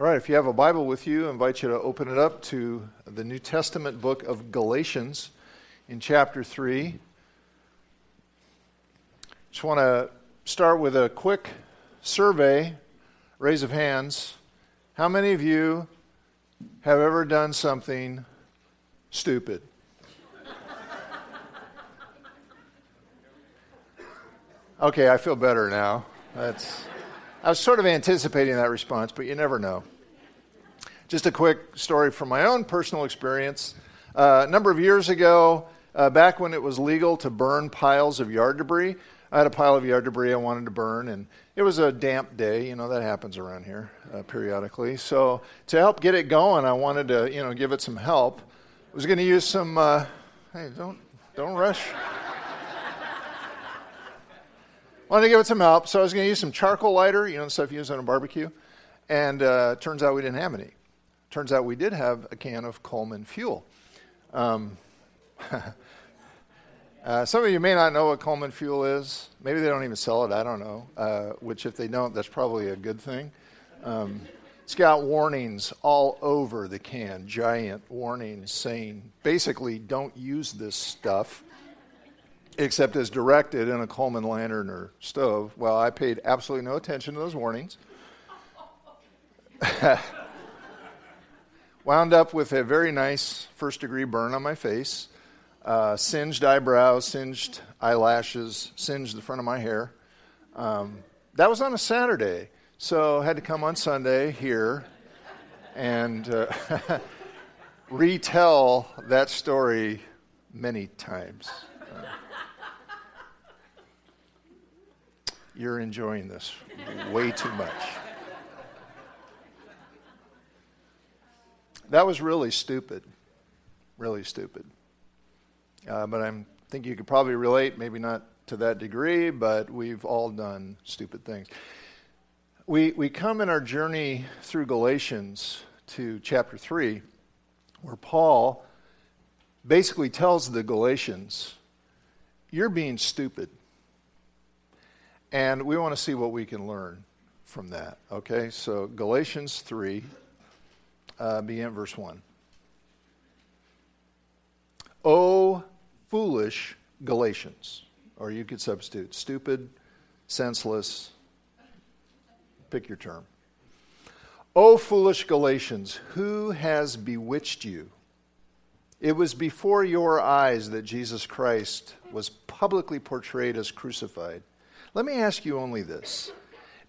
All right, if you have a Bible with you, I invite you to open it up to the New Testament book of Galatians in chapter 3. Just want to start with a quick survey, raise of hands. How many of you have ever done something stupid? Okay, I feel better now. That's I was sort of anticipating that response, but you never know. Just a quick story from my own personal experience. Uh, a number of years ago, uh, back when it was legal to burn piles of yard debris, I had a pile of yard debris I wanted to burn, and it was a damp day. You know that happens around here uh, periodically. So to help get it going, I wanted to, you know, give it some help. I was going to use some. Uh, hey, don't don't rush wanted to give it some help, so I was going to use some charcoal lighter, you know, the stuff you use on a barbecue. And uh, turns out we didn't have any. Turns out we did have a can of Coleman fuel. Um, uh, some of you may not know what Coleman fuel is. Maybe they don't even sell it. I don't know. Uh, which, if they don't, that's probably a good thing. Um, it's got warnings all over the can, giant warnings saying basically, don't use this stuff except as directed in a Coleman lantern or stove. Well, I paid absolutely no attention to those warnings. Wound up with a very nice first degree burn on my face, uh, singed eyebrows, singed eyelashes, singed the front of my hair. Um, that was on a Saturday, so I had to come on Sunday here and uh, retell that story many times. You're enjoying this way too much. That was really stupid. Really stupid. Uh, but I think you could probably relate, maybe not to that degree, but we've all done stupid things. We, we come in our journey through Galatians to chapter 3, where Paul basically tells the Galatians, You're being stupid. And we want to see what we can learn from that. Okay, so Galatians 3, uh, begin verse 1. O foolish Galatians, or you could substitute stupid, senseless, pick your term. O foolish Galatians, who has bewitched you? It was before your eyes that Jesus Christ was publicly portrayed as crucified. Let me ask you only this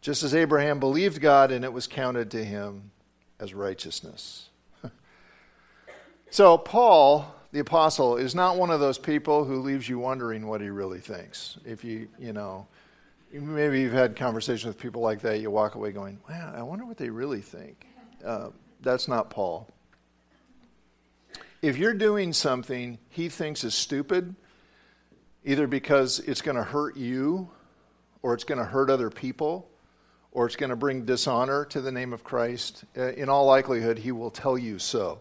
Just as Abraham believed God and it was counted to him as righteousness. so, Paul, the apostle, is not one of those people who leaves you wondering what he really thinks. If you, you know, maybe you've had conversations with people like that, you walk away going, wow, I wonder what they really think. Uh, that's not Paul. If you're doing something he thinks is stupid, either because it's going to hurt you or it's going to hurt other people, or it's going to bring dishonor to the name of Christ, uh, in all likelihood, he will tell you so.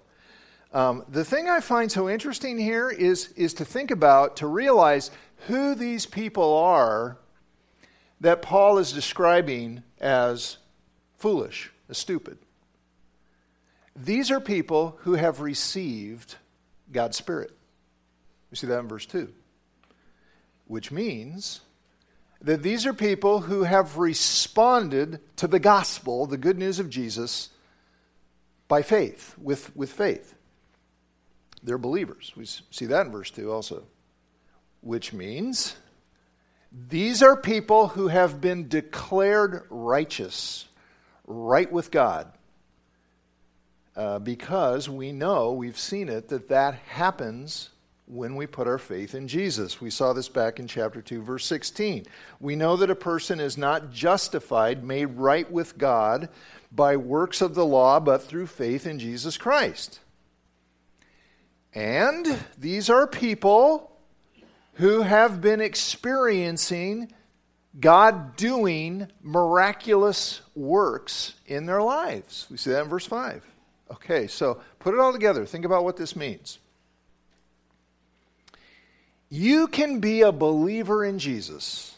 Um, the thing I find so interesting here is, is to think about, to realize who these people are that Paul is describing as foolish, as stupid. These are people who have received God's Spirit. We see that in verse 2. Which means that these are people who have responded to the gospel, the good news of Jesus, by faith, with, with faith. They're believers. We see that in verse 2 also. Which means these are people who have been declared righteous, right with God. Uh, because we know, we've seen it, that that happens when we put our faith in Jesus. We saw this back in chapter 2, verse 16. We know that a person is not justified, made right with God by works of the law, but through faith in Jesus Christ. And these are people who have been experiencing God doing miraculous works in their lives. We see that in verse 5. Okay, so put it all together. Think about what this means. You can be a believer in Jesus,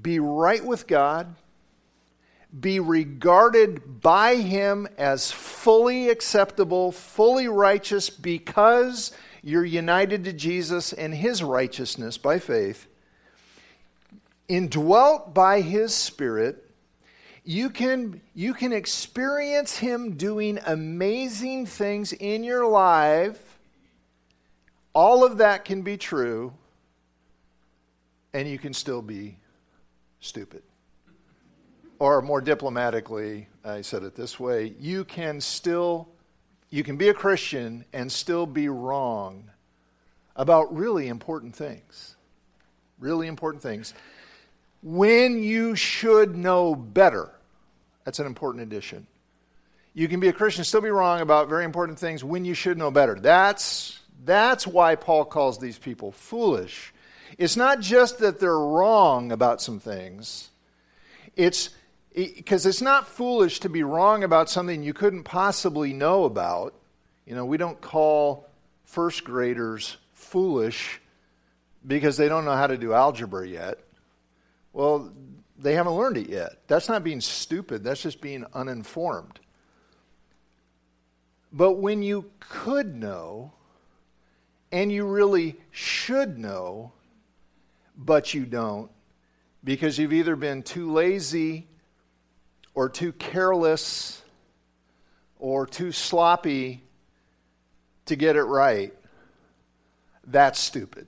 be right with God, be regarded by Him as fully acceptable, fully righteous because you're united to Jesus and His righteousness by faith, indwelt by His Spirit. You can, you can experience Him doing amazing things in your life all of that can be true, and you can still be stupid. Or more diplomatically, I said it this way you can still you can be a Christian and still be wrong about really important things. Really important things. When you should know better. That's an important addition. You can be a Christian, still be wrong about very important things when you should know better. That's that's why Paul calls these people foolish. It's not just that they're wrong about some things. It's because it's not foolish to be wrong about something you couldn't possibly know about. You know, we don't call first graders foolish because they don't know how to do algebra yet. Well, they haven't learned it yet. That's not being stupid, that's just being uninformed. But when you could know, and you really should know, but you don't because you've either been too lazy or too careless or too sloppy to get it right. That's stupid.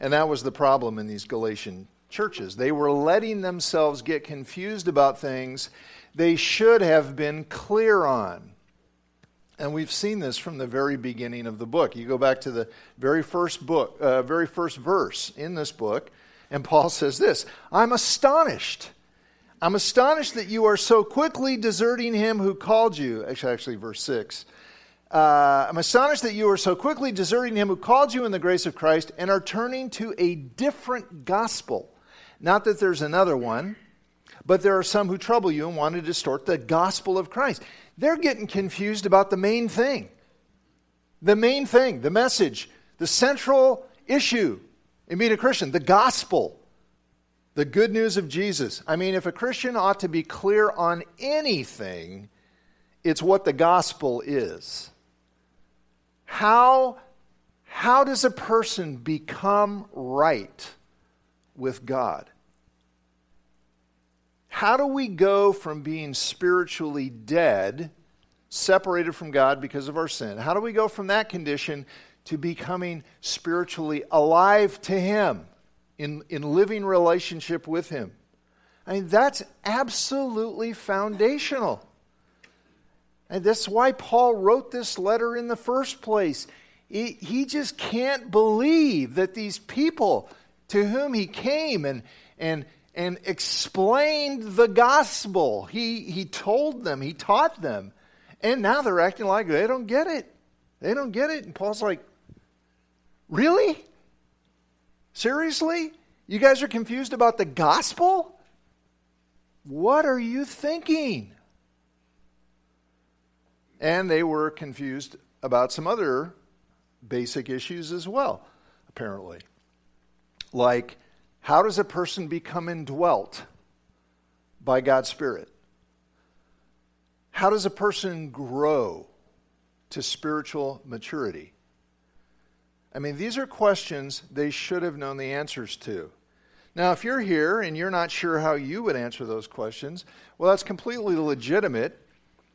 And that was the problem in these Galatian churches. They were letting themselves get confused about things they should have been clear on. And we've seen this from the very beginning of the book. You go back to the very first book, uh, very first verse in this book, and Paul says this I'm astonished. I'm astonished that you are so quickly deserting him who called you. Actually, actually verse 6. Uh, I'm astonished that you are so quickly deserting him who called you in the grace of Christ and are turning to a different gospel. Not that there's another one, but there are some who trouble you and want to distort the gospel of Christ. They're getting confused about the main thing. The main thing, the message, the central issue in being a Christian, the gospel, the good news of Jesus. I mean, if a Christian ought to be clear on anything, it's what the gospel is. How, how does a person become right with God? How do we go from being spiritually dead, separated from God because of our sin? How do we go from that condition to becoming spiritually alive to Him, in, in living relationship with Him? I mean, that's absolutely foundational. And that's why Paul wrote this letter in the first place. He, he just can't believe that these people to whom he came and, and and explained the gospel. He, he told them, he taught them. And now they're acting like they don't get it. They don't get it. And Paul's like, Really? Seriously? You guys are confused about the gospel? What are you thinking? And they were confused about some other basic issues as well, apparently. Like, how does a person become indwelt by God's Spirit? How does a person grow to spiritual maturity? I mean, these are questions they should have known the answers to. Now, if you're here and you're not sure how you would answer those questions, well, that's completely legitimate.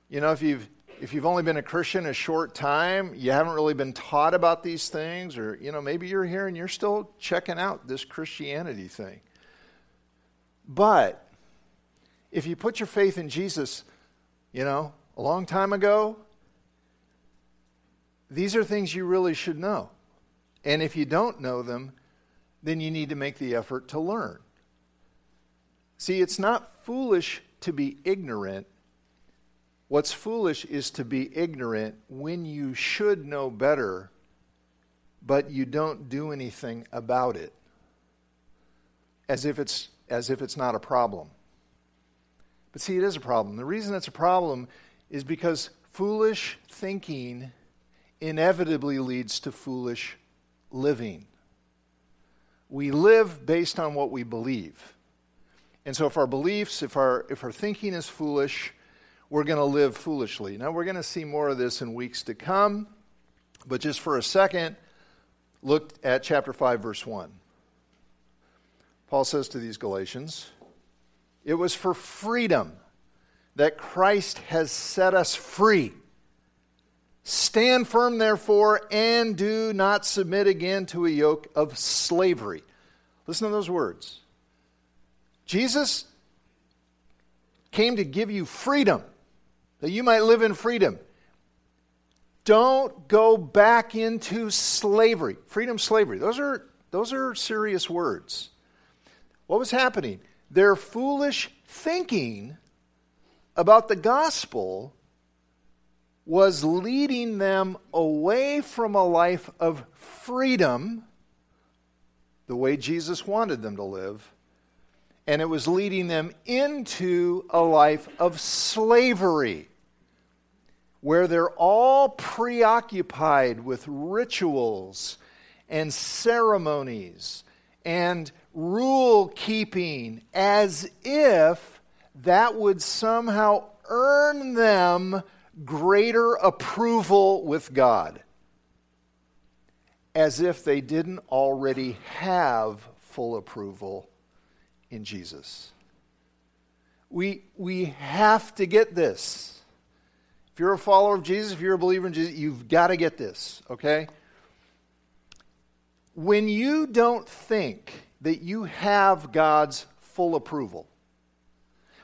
You know, if you've if you've only been a Christian a short time, you haven't really been taught about these things, or you know, maybe you're here and you're still checking out this Christianity thing. But if you put your faith in Jesus, you know, a long time ago, these are things you really should know. And if you don't know them, then you need to make the effort to learn. See, it's not foolish to be ignorant. What's foolish is to be ignorant when you should know better, but you don't do anything about it. As if it's, as if it's not a problem. But see, it is a problem. The reason it's a problem is because foolish thinking inevitably leads to foolish living. We live based on what we believe. And so if our beliefs, if our if our thinking is foolish, we're going to live foolishly. Now we're going to see more of this in weeks to come, but just for a second, look at chapter 5 verse 1. Paul says to these Galatians, it was for freedom that Christ has set us free. Stand firm, therefore, and do not submit again to a yoke of slavery. Listen to those words. Jesus came to give you freedom, that you might live in freedom. Don't go back into slavery. Freedom, slavery. Those are, those are serious words. What was happening? Their foolish thinking about the gospel was leading them away from a life of freedom, the way Jesus wanted them to live, and it was leading them into a life of slavery, where they're all preoccupied with rituals and ceremonies and rule keeping as if that would somehow earn them greater approval with God, as if they didn't already have full approval in Jesus. We, we have to get this. If you're a follower of Jesus, if you're a believer in Jesus, you've got to get this, okay? When you don't think that you have God's full approval,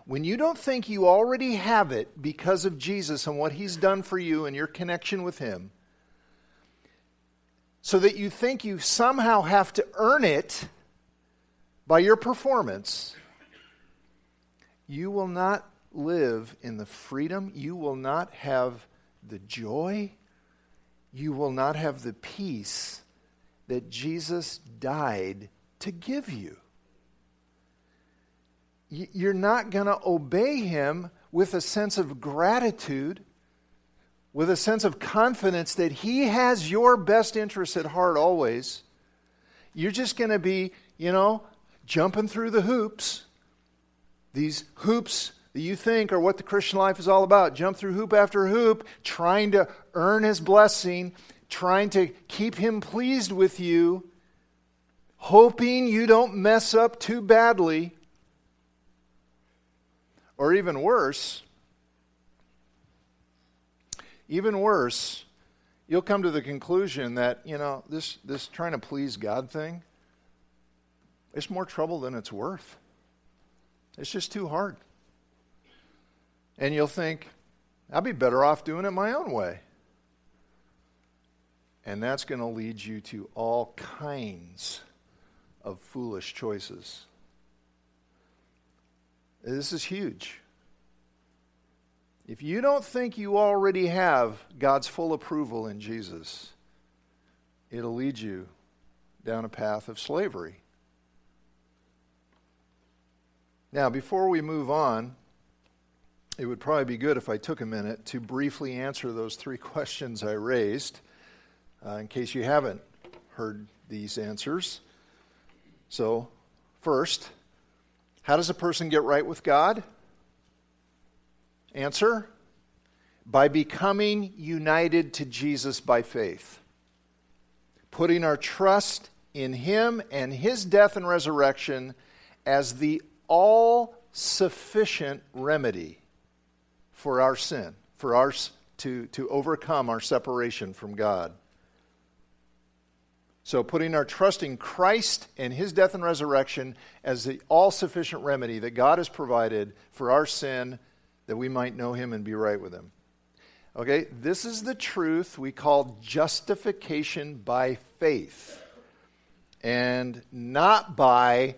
when you don't think you already have it because of Jesus and what he's done for you and your connection with him, so that you think you somehow have to earn it by your performance, you will not live in the freedom, you will not have the joy, you will not have the peace that Jesus died to give you. You're not going to obey him with a sense of gratitude, with a sense of confidence that he has your best interests at heart always. You're just going to be, you know, jumping through the hoops. These hoops that you think are what the Christian life is all about. Jump through hoop after hoop, trying to earn his blessing, trying to keep him pleased with you, hoping you don't mess up too badly. Or even worse, even worse, you'll come to the conclusion that, you know, this, this trying to please God thing, it's more trouble than it's worth. It's just too hard. And you'll think, I'd be better off doing it my own way. And that's going to lead you to all kinds of foolish choices. This is huge. If you don't think you already have God's full approval in Jesus, it'll lead you down a path of slavery. Now, before we move on, it would probably be good if I took a minute to briefly answer those three questions I raised, uh, in case you haven't heard these answers. So, first, how does a person get right with God? Answer by becoming united to Jesus by faith, putting our trust in Him and His death and resurrection as the all sufficient remedy for our sin, for our to, to overcome our separation from God. So, putting our trust in Christ and his death and resurrection as the all sufficient remedy that God has provided for our sin, that we might know him and be right with him. Okay, this is the truth we call justification by faith and not by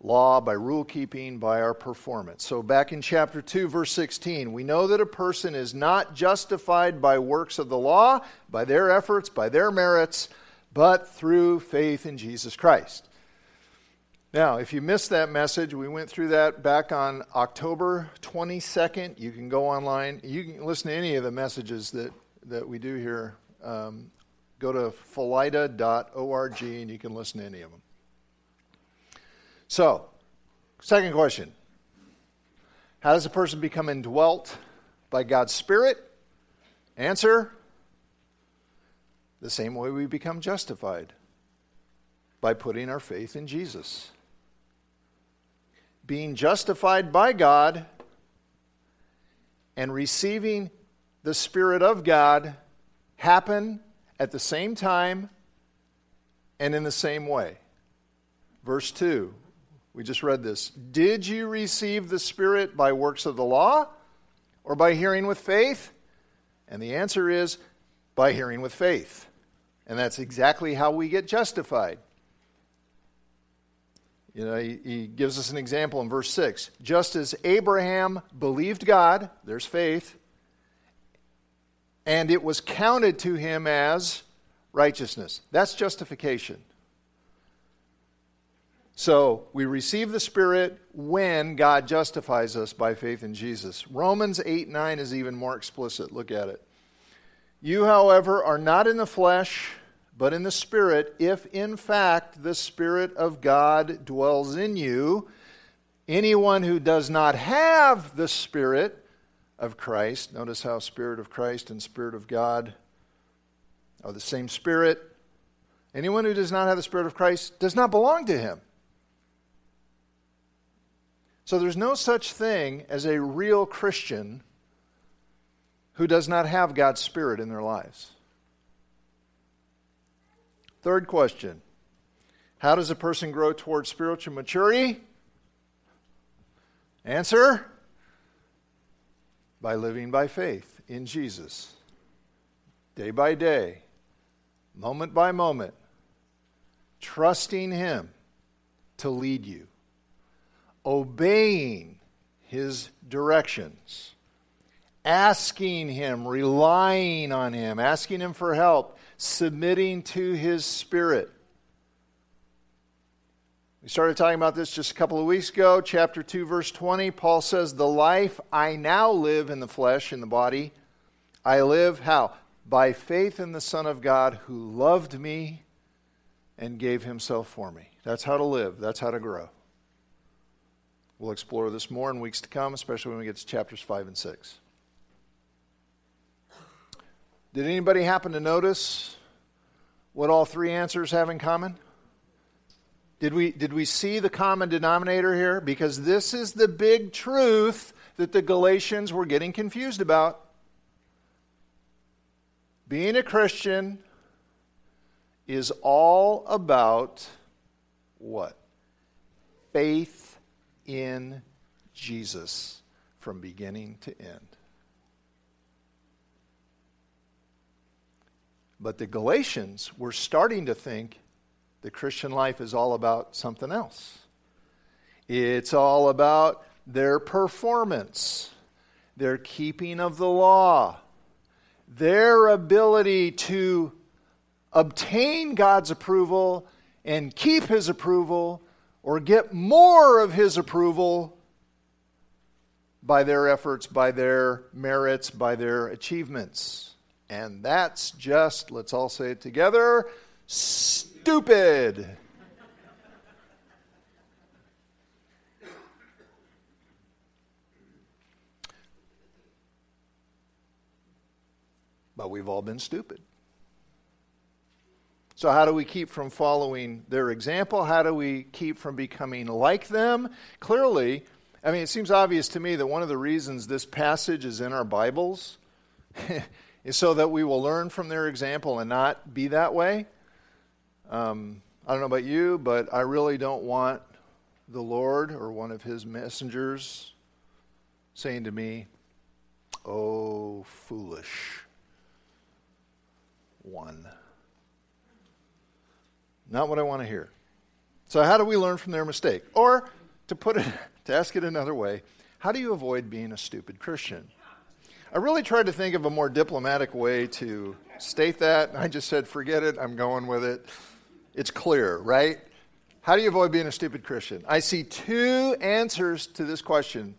law, by rule keeping, by our performance. So, back in chapter 2, verse 16, we know that a person is not justified by works of the law, by their efforts, by their merits, but through faith in Jesus Christ. Now, if you missed that message, we went through that back on October 22nd. You can go online. You can listen to any of the messages that, that we do here. Um, go to philida.org and you can listen to any of them. So, second question How does a person become indwelt by God's Spirit? Answer the same way we become justified by putting our faith in Jesus being justified by God and receiving the Spirit of God happen at the same time and in the same way. Verse 2, we just read this. Did you receive the Spirit by works of the law or by hearing with faith? And the answer is by hearing with faith. And that's exactly how we get justified. You know, he, he, gives us an example in verse 6. Just as Abraham believed God, there's faith, and it was counted to him as righteousness. That's justification. So we receive the Spirit when God justifies us by faith in Jesus. Romans 8 9 is even more explicit. Look at it. You, however, are not in the flesh but in the Spirit, if in fact the Spirit of God dwells in you. Anyone who does not have the Spirit of Christ, notice how Spirit of Christ and Spirit of God are the same Spirit. Anyone who does not have the Spirit of Christ does not belong to him. So there's no such thing as a real Christian who does not have God's Spirit in their lives. Third question How does a person grow towards spiritual maturity? Answer by living by faith in Jesus, day by day, moment by moment, trusting Him to lead you, obeying His directions, asking Him, relying on Him, asking Him for help, submitting to his spirit. We started talking about this just a couple of weeks ago. Chapter 2, verse 20, Paul says, The life I now live in the flesh, in the body, I live how? By faith in the Son of God who loved me and gave himself for me. That's how to live, that's how to grow. We'll explore this more in weeks to come, especially when we get to chapters 5 and 6. Did anybody happen to notice what all three answers have in common? Did we, did we see the common denominator here? Because this is the big truth that the Galatians were getting confused about. Being a Christian is all about what? Faith in Jesus from beginning to end. But the Galatians were starting to think the Christian life is all about something else. It's all about their performance, their keeping of the law, their ability to obtain God's approval and keep His approval or get more of His approval by their efforts, by their merits, by their achievements. And that's just, let's all say it together, stupid. But we've all been stupid. So, how do we keep from following their example? How do we keep from becoming like them? Clearly, I mean, it seems obvious to me that one of the reasons this passage is in our Bibles is so that we will learn from their example and not be that way. Um, I don't know about you, but I really don't want the Lord or one of his messengers saying to me, Oh, foolish one. Not what I want to hear. So, how do we learn from their mistake? Or, to put it, to ask it another way, how do you avoid being a stupid Christian? I really tried to think of a more diplomatic way to state that. and I just said, forget it, I'm going with it. It's clear, right? How do you avoid being a stupid Christian? I see two answers to this question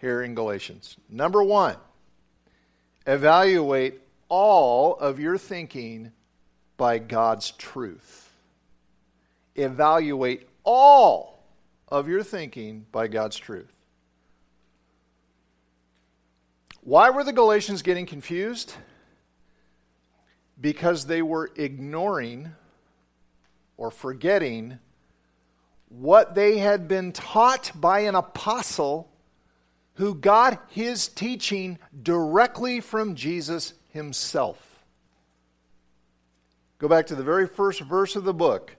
here in Galatians. Number one, evaluate all of your thinking by God's truth. Evaluate all of your thinking by God's truth. Why were the Galatians getting confused? Because they were ignoring or forgetting what they had been taught by an apostle who got his teaching directly from Jesus himself. Go back to the very first verse of the book.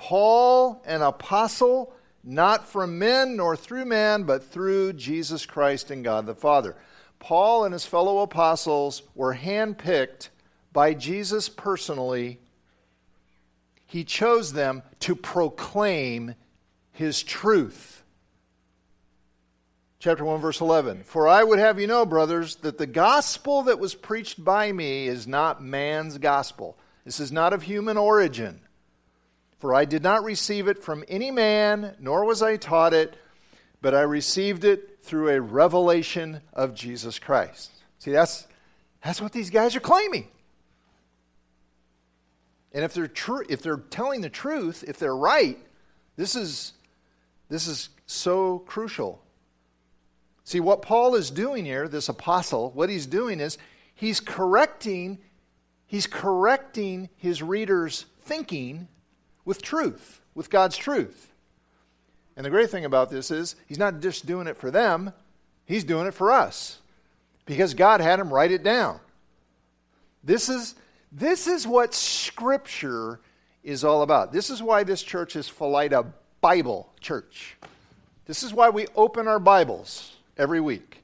Paul, an apostle, not from men nor through man, but through Jesus Christ and God the Father. Paul and his fellow apostles were handpicked by Jesus personally. He chose them to proclaim his truth. Chapter 1, verse 11. For I would have you know, brothers, that the gospel that was preached by me is not man's gospel. This is not of human origin. For I did not receive it from any man, nor was I taught it, but I received it through a revelation of Jesus Christ. See, that's, that's what these guys are claiming. And if they're, true, if they're telling the truth, if they're right, this is, this is so crucial. See, what Paul is doing here, this apostle, what he's doing is he's correcting, he's correcting his readers' thinking with truth, with God's truth. And the great thing about this is he's not just doing it for them, he's doing it for us. Because God had him write it down. This is this is what scripture is all about. This is why this church is Philida Bible Church. This is why we open our Bibles every week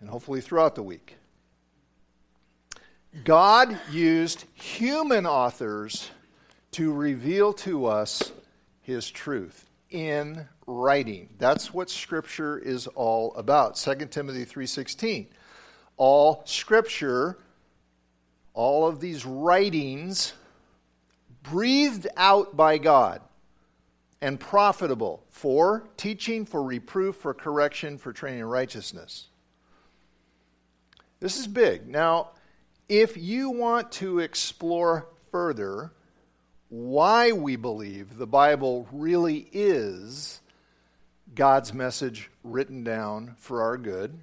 and hopefully throughout the week. God used human authors to reveal to us his truth in writing. That's what scripture is all about. 2 Timothy 3:16. All scripture, all of these writings breathed out by God and profitable for teaching, for reproof, for correction, for training in righteousness. This is big. Now, if you want to explore further why we believe the Bible really is God's message written down for our good,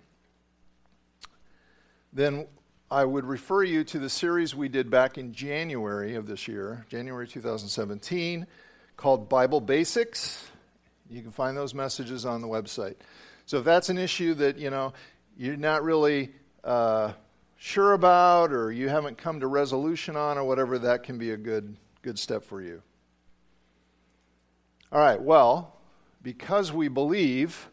then I would refer you to the series we did back in January of this year, January 2017, called Bible Basics. You can find those messages on the website. So if that's an issue that, you know, you're not really uh, sure about or you haven't come to resolution on or whatever, that can be a good good step for you. All right, well, because we believe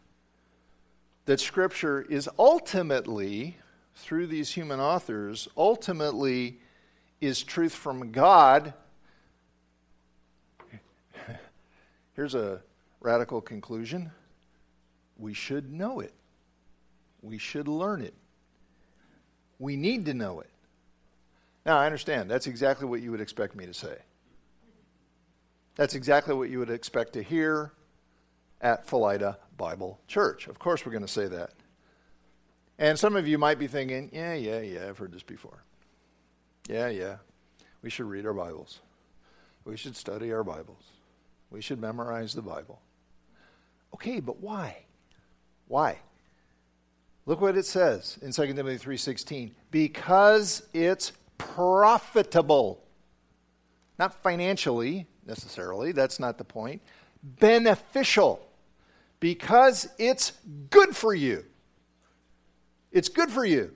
that Scripture is ultimately, through these human authors, ultimately is truth from God. Here's a radical conclusion we should know it, we should learn it, we need to know it. Now, I understand that's exactly what you would expect me to say. That's exactly what you would expect to hear at Philida Bible Church. Of course, we're going to say that. And some of you might be thinking, yeah, yeah, yeah, I've heard this before. Yeah, yeah. We should read our Bibles. We should study our Bibles. We should memorize the Bible. Okay, but why? Why? Look what it says in 2 Timothy 3:16, because it's profitable. Not financially, necessarily, that's not the point. Beneficial because it's good for you. It's good for you.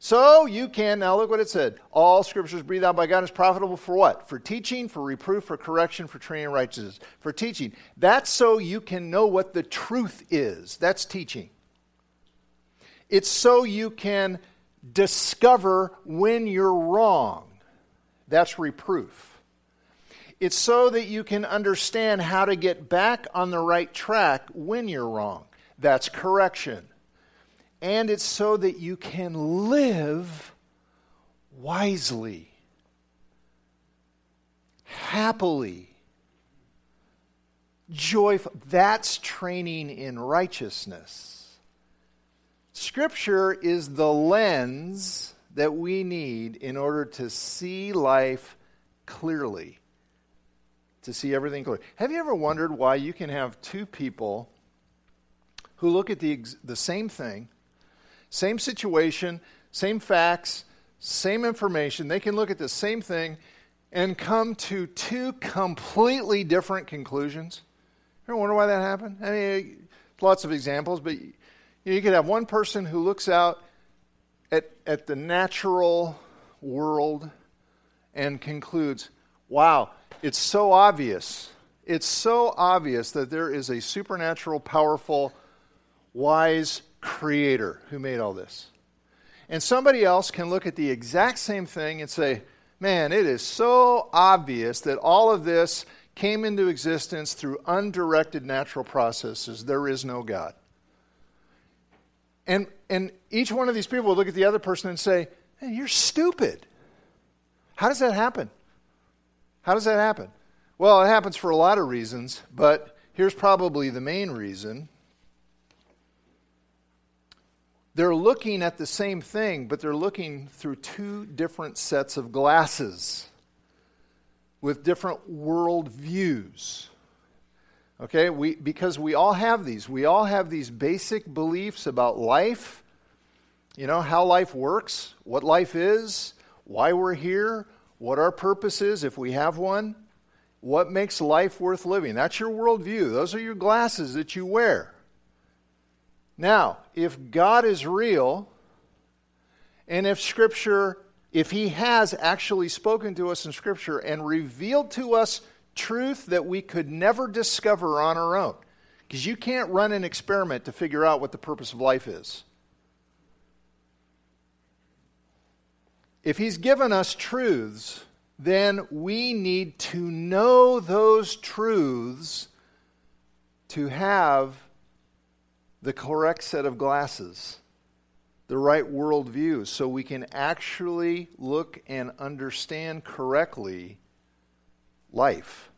So you can, now look what it said. All scriptures breathed out by God is profitable for what? For teaching, for reproof, for correction, for training righteousness. For teaching. That's so you can know what the truth is. That's teaching. It's so you can discover when you're wrong. That's reproof. It's so that you can understand how to get back on the right track when you're wrong. That's correction. And it's so that you can live wisely, happily, joyful. That's training in righteousness. Scripture is the lens that we need in order to see life clearly, to see everything clear. Have you ever wondered why you can have two people who look at the, the same thing, same situation, same facts, same information? They can look at the same thing and come to two completely different conclusions? You ever wonder why that happened? I mean, lots of examples, but you, you could have one person who looks out at, at the natural world and concludes, wow, it's so obvious. It's so obvious that there is a supernatural, powerful, wise creator who made all this. And somebody else can look at the exact same thing and say, man, it is so obvious that all of this came into existence through undirected natural processes. There is no God. And, and each one of these people will look at the other person and say, You're stupid. How does that happen? How does that happen? Well, it happens for a lot of reasons, but here's probably the main reason. They're looking at the same thing, but they're looking through two different sets of glasses with different world views. Okay, we, because we all have these. We all have these basic beliefs about life, you know, how life works, what life is, why we're here, what our purpose is if we have one, what makes life worth living. That's your worldview. Those are your glasses that you wear. Now, if God is real, and if Scripture if he has actually spoken to us in Scripture and revealed to us truth that we could never discover on our own. Because you can't run an experiment to figure out what the purpose of life is. If he's given us truths, then we need to know those truths to have the correct set of glasses the right worldview so we can actually look and understand correctly life.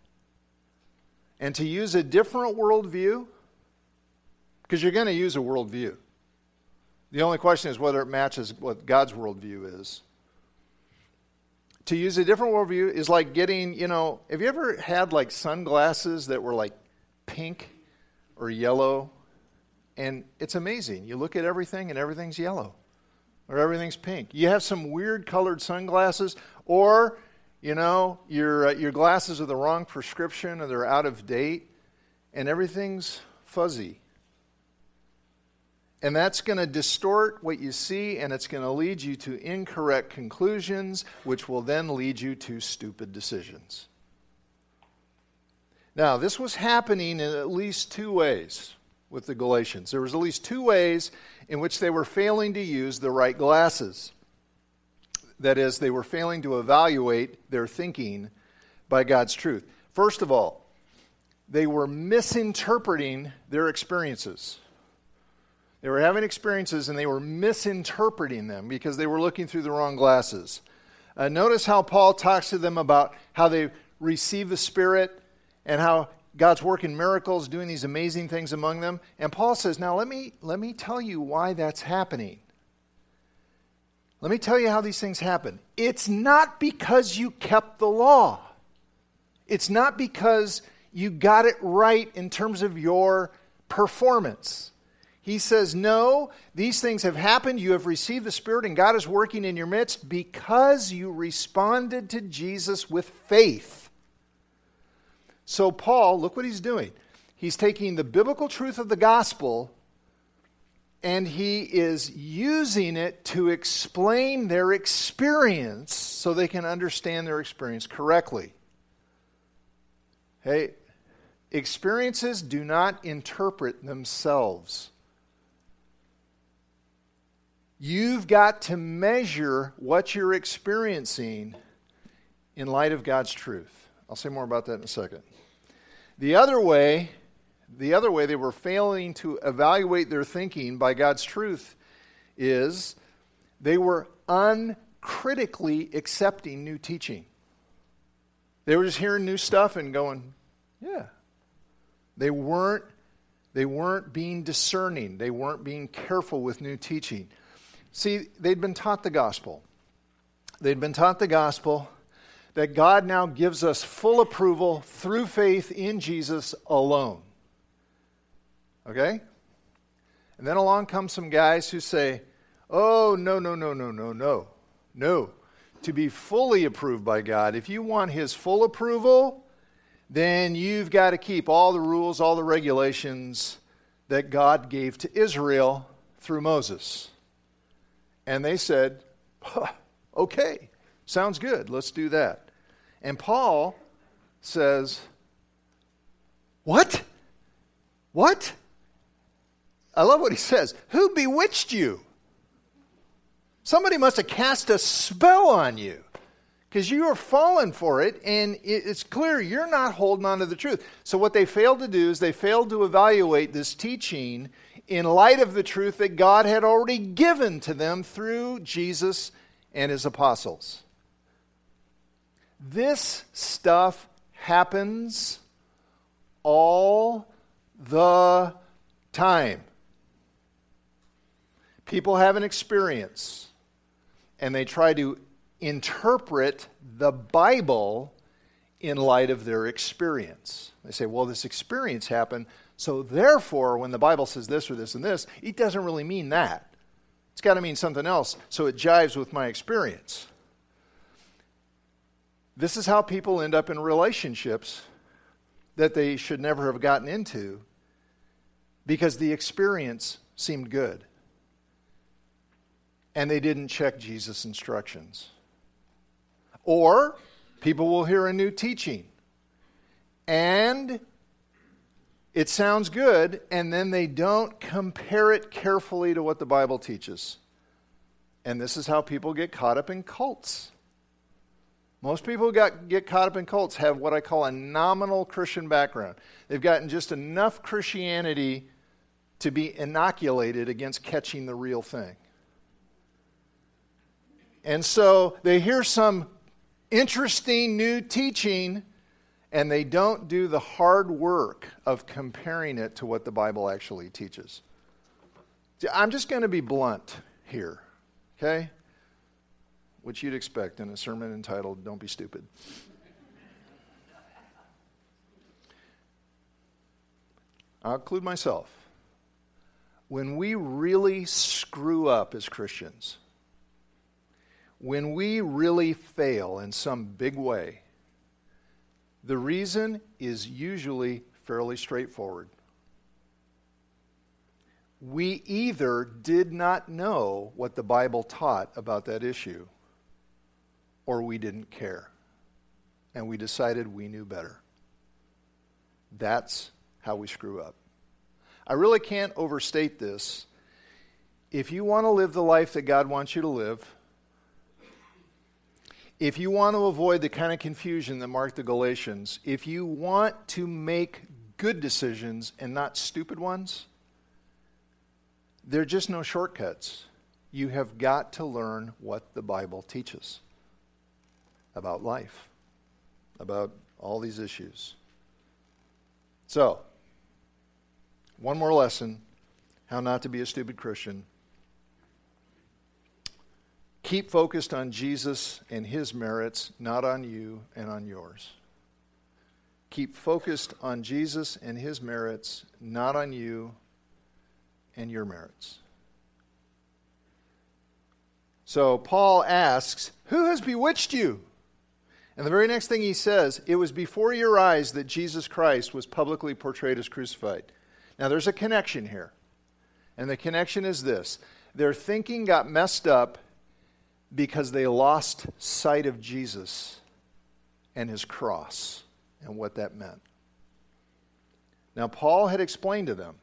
And to use a different worldview, because you're going to use a worldview. The only question is whether it matches what God's worldview is. To use a different worldview is like getting, you know, have you ever had like sunglasses that were like pink or yellow and it's amazing. You look at everything and everything's yellow or everything's pink. You have some weird colored sunglasses or you know, your uh, your glasses are the wrong prescription or they're out of date and everything's fuzzy. And that's going to distort what you see, and it's going to lead you to incorrect conclusions, which will then lead you to stupid decisions. Now, this was happening in at least two ways with the Galatians. There was at least two ways in which they were failing to use the right glasses. That is, they were failing to evaluate their thinking by God's truth. First of all, they were misinterpreting their experiences. They were having experiences and they were misinterpreting them because they were looking through the wrong glasses. Uh, notice how Paul talks to them about how they receive the Spirit and how God's working miracles, doing these amazing things among them. And Paul says, Now let me, let me tell you why that's happening. Let me tell you how these things happen. It's not because you kept the law, it's not because you got it right in terms of your performance. He says, No, these things have happened. You have received the Spirit, and God is working in your midst because you responded to Jesus with faith. So, Paul, look what he's doing. He's taking the biblical truth of the gospel and he is using it to explain their experience so they can understand their experience correctly. Hey, experiences do not interpret themselves. You've got to measure what you're experiencing in light of God's truth. I'll say more about that in a second. The other way, the other way they were failing to evaluate their thinking by God's truth is they were uncritically accepting new teaching. They were just hearing new stuff and going, yeah. They weren't they weren't being discerning. They weren't being careful with new teaching. See, they'd been taught the gospel. They'd been taught the gospel that God now gives us full approval through faith in Jesus alone. Okay? And then along come some guys who say, oh, no, no, no, no, no, no. No to be fully approved by God, if you want His full approval, then you've got to keep all the rules, all the regulations that God gave to Israel through Moses. And they said, okay, sounds good, let's do that. And Paul says, What? What? I love what he says. Who bewitched you? Somebody must have cast a spell on you because you are falling for it, and it's clear you're not holding on to the truth. So, what they failed to do is they failed to evaluate this teaching in light of the truth that God had already given to them through Jesus and his apostles. This stuff happens all the time. People have an experience and they try to interpret the Bible in light of their experience. They say, well, this experience happened, so therefore, when the Bible says this or this and this, it doesn't really mean that. It's got to mean something else, so it jives with my experience. This is how people end up in relationships that they should never have gotten into because the experience seemed good and they didn't check Jesus' instructions. Or people will hear a new teaching and it sounds good, and then they don't compare it carefully to what the Bible teaches. And this is how people get caught up in cults. Most people who got, get caught up in cults have what I call a nominal Christian background. They've gotten just enough Christianity to be inoculated against catching the real thing. And so they hear some interesting new teaching and they don't do the hard work of comparing it to what the Bible actually teaches. I'm just going to be blunt here, okay? Which you'd expect in a sermon entitled Don't Be Stupid. I'll include myself. When we really screw up as Christians, when we really fail in some big way, the reason is usually fairly straightforward. We either did not know what the Bible taught about that issue, or we didn't care, and we decided we knew better. That's how we screw up. I really can't overstate this. If you want to live the life that God wants you to live, if you want to avoid the kind of confusion that marked the Galatians, if you want to make good decisions and not stupid ones, there are just no shortcuts. You have got to learn what the Bible teaches about life, about all these issues. So, one more lesson how not to be a stupid Christian. Keep focused on Jesus and his merits, not on you and on yours. Keep focused on Jesus and his merits, not on you and your merits. So Paul asks, Who has bewitched you? And the very next thing he says, It was before your eyes that Jesus Christ was publicly portrayed as crucified. Now there's a connection here. And the connection is this their thinking got messed up because they lost sight of Jesus and his cross and what that meant. Now, Paul had explained to them.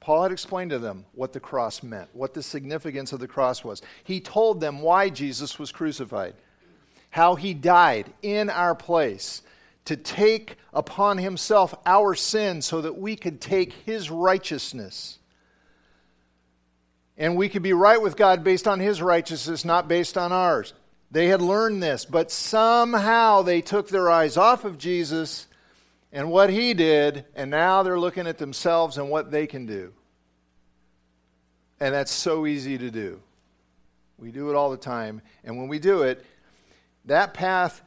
Paul had explained to them what the cross meant, what the significance of the cross was. He told them why Jesus was crucified, how he died in our place to take upon himself our sin so that we could take his righteousness. And we could be right with God based on his righteousness, not based on ours. They had learned this, but somehow they took their eyes off of Jesus and what he did, and now they're looking at themselves and what they can do. And that's so easy to do. We do it all the time. And when we do it, that path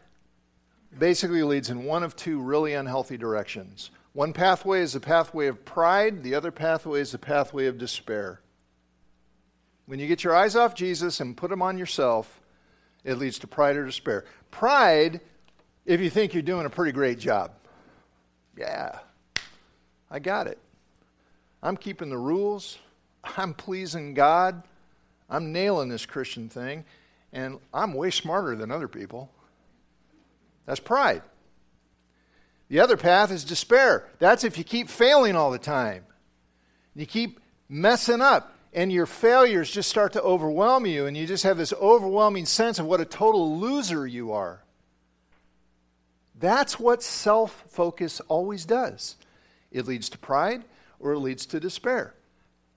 basically leads in one of two really unhealthy directions. One pathway is the pathway of pride, the other pathway is the pathway of despair. When you get your eyes off Jesus and put them on yourself, it leads to pride or despair. Pride, if you think you're doing a pretty great job. Yeah, I got it. I'm keeping the rules. I'm pleasing God. I'm nailing this Christian thing. And I'm way smarter than other people. That's pride. The other path is despair. That's if you keep failing all the time. You keep messing up and your failures just start to overwhelm you, and you just have this overwhelming sense of what a total loser you are. That's what self focus always does it leads to pride or it leads to despair.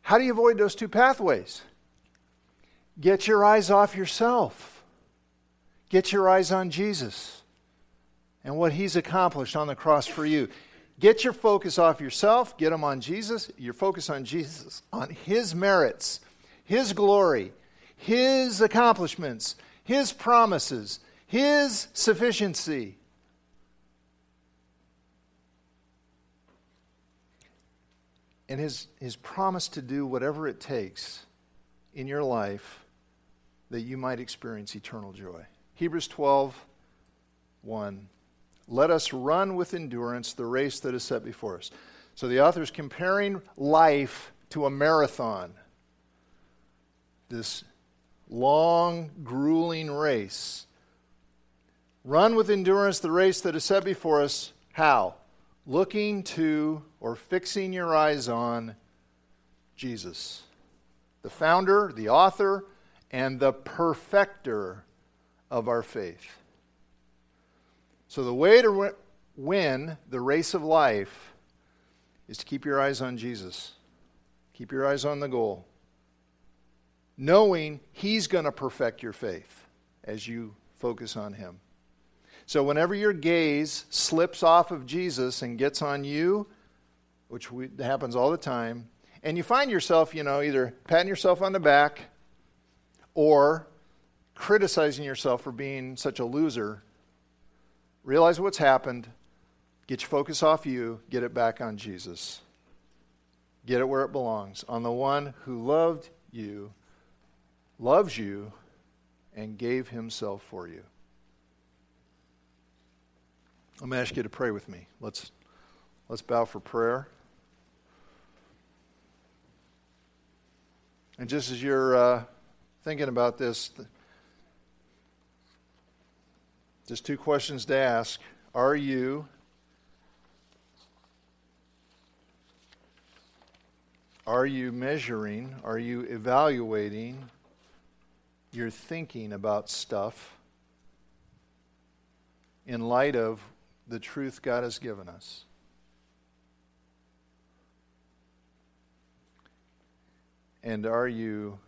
How do you avoid those two pathways? Get your eyes off yourself, get your eyes on Jesus and what he's accomplished on the cross for you. Get your focus off yourself, get them on Jesus, your focus on Jesus, on his merits, his glory, his accomplishments, his promises, his sufficiency. And his, his promise to do whatever it takes in your life that you might experience eternal joy. Hebrews 12, 1. Let us run with endurance the race that is set before us. So the author is comparing life to a marathon. This long, grueling race. Run with endurance the race that is set before us. How? Looking to or fixing your eyes on Jesus, the founder, the author, and the perfecter of our faith. So, the way to win the race of life is to keep your eyes on Jesus, keep your eyes on the goal, knowing He's going to perfect your faith as you focus on Him. So, whenever your gaze slips off of Jesus and gets on you, which we, happens all the time, and you find yourself, you know, either patting yourself on the back or criticizing yourself for being such a loser realize what's happened, get your focus off you, get it back on Jesus. Get it where it belongs, on the one who loved you, loves you, and gave himself for you. I'm going to ask you to pray with me. Let's, let's bow for prayer. And just as you're uh, thinking about this, just two questions to ask. Are you Are you measuring, are you evaluating your thinking about stuff in light of the truth God has given us? And are you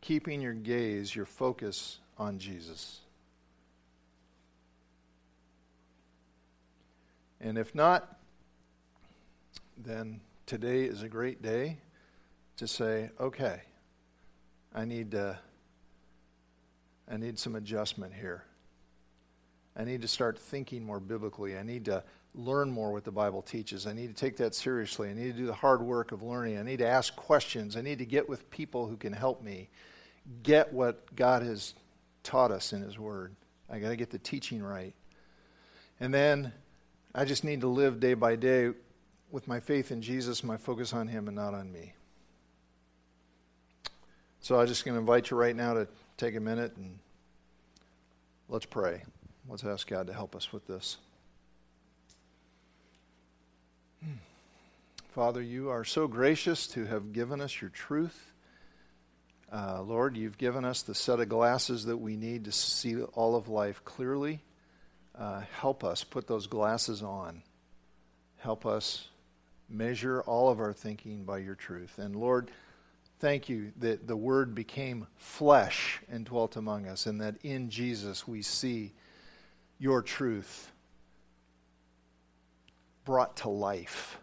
keeping your gaze, your focus on Jesus? And if not, then today is a great day to say, okay, I need to, I need some adjustment here. I need to start thinking more biblically. I need to learn more what the Bible teaches. I need to take that seriously. I need to do the hard work of learning. I need to ask questions. I need to get with people who can help me get what God has taught us in His Word. I got to get the teaching right. And then I just need to live day by day with my faith in Jesus, my focus on Him and not on me. So I'm just going to invite you right now to take a minute and let's pray. Let's ask God to help us with this. Father, you are so gracious to have given us your truth. Uh, Lord, you've given us the set of glasses that we need to see all of life clearly. Uh, help us put those glasses on. Help us measure all of our thinking by your truth. And Lord, thank you that the Word became flesh and dwelt among us, and that in Jesus we see your truth brought to life,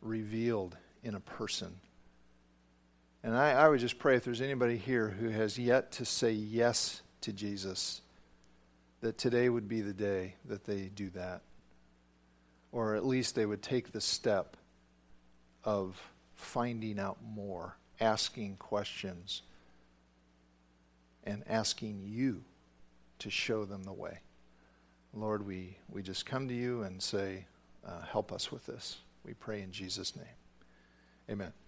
revealed in a person. And I, I, would just pray if there's anybody here who has yet to say yes to Jesus, that today would be the day that they do that. Or at least they would take the step of finding out more, asking questions, and asking you to show them the way. Lord, we, we just come to you and say, uh, help us with this. We pray in Jesus' name. Amen.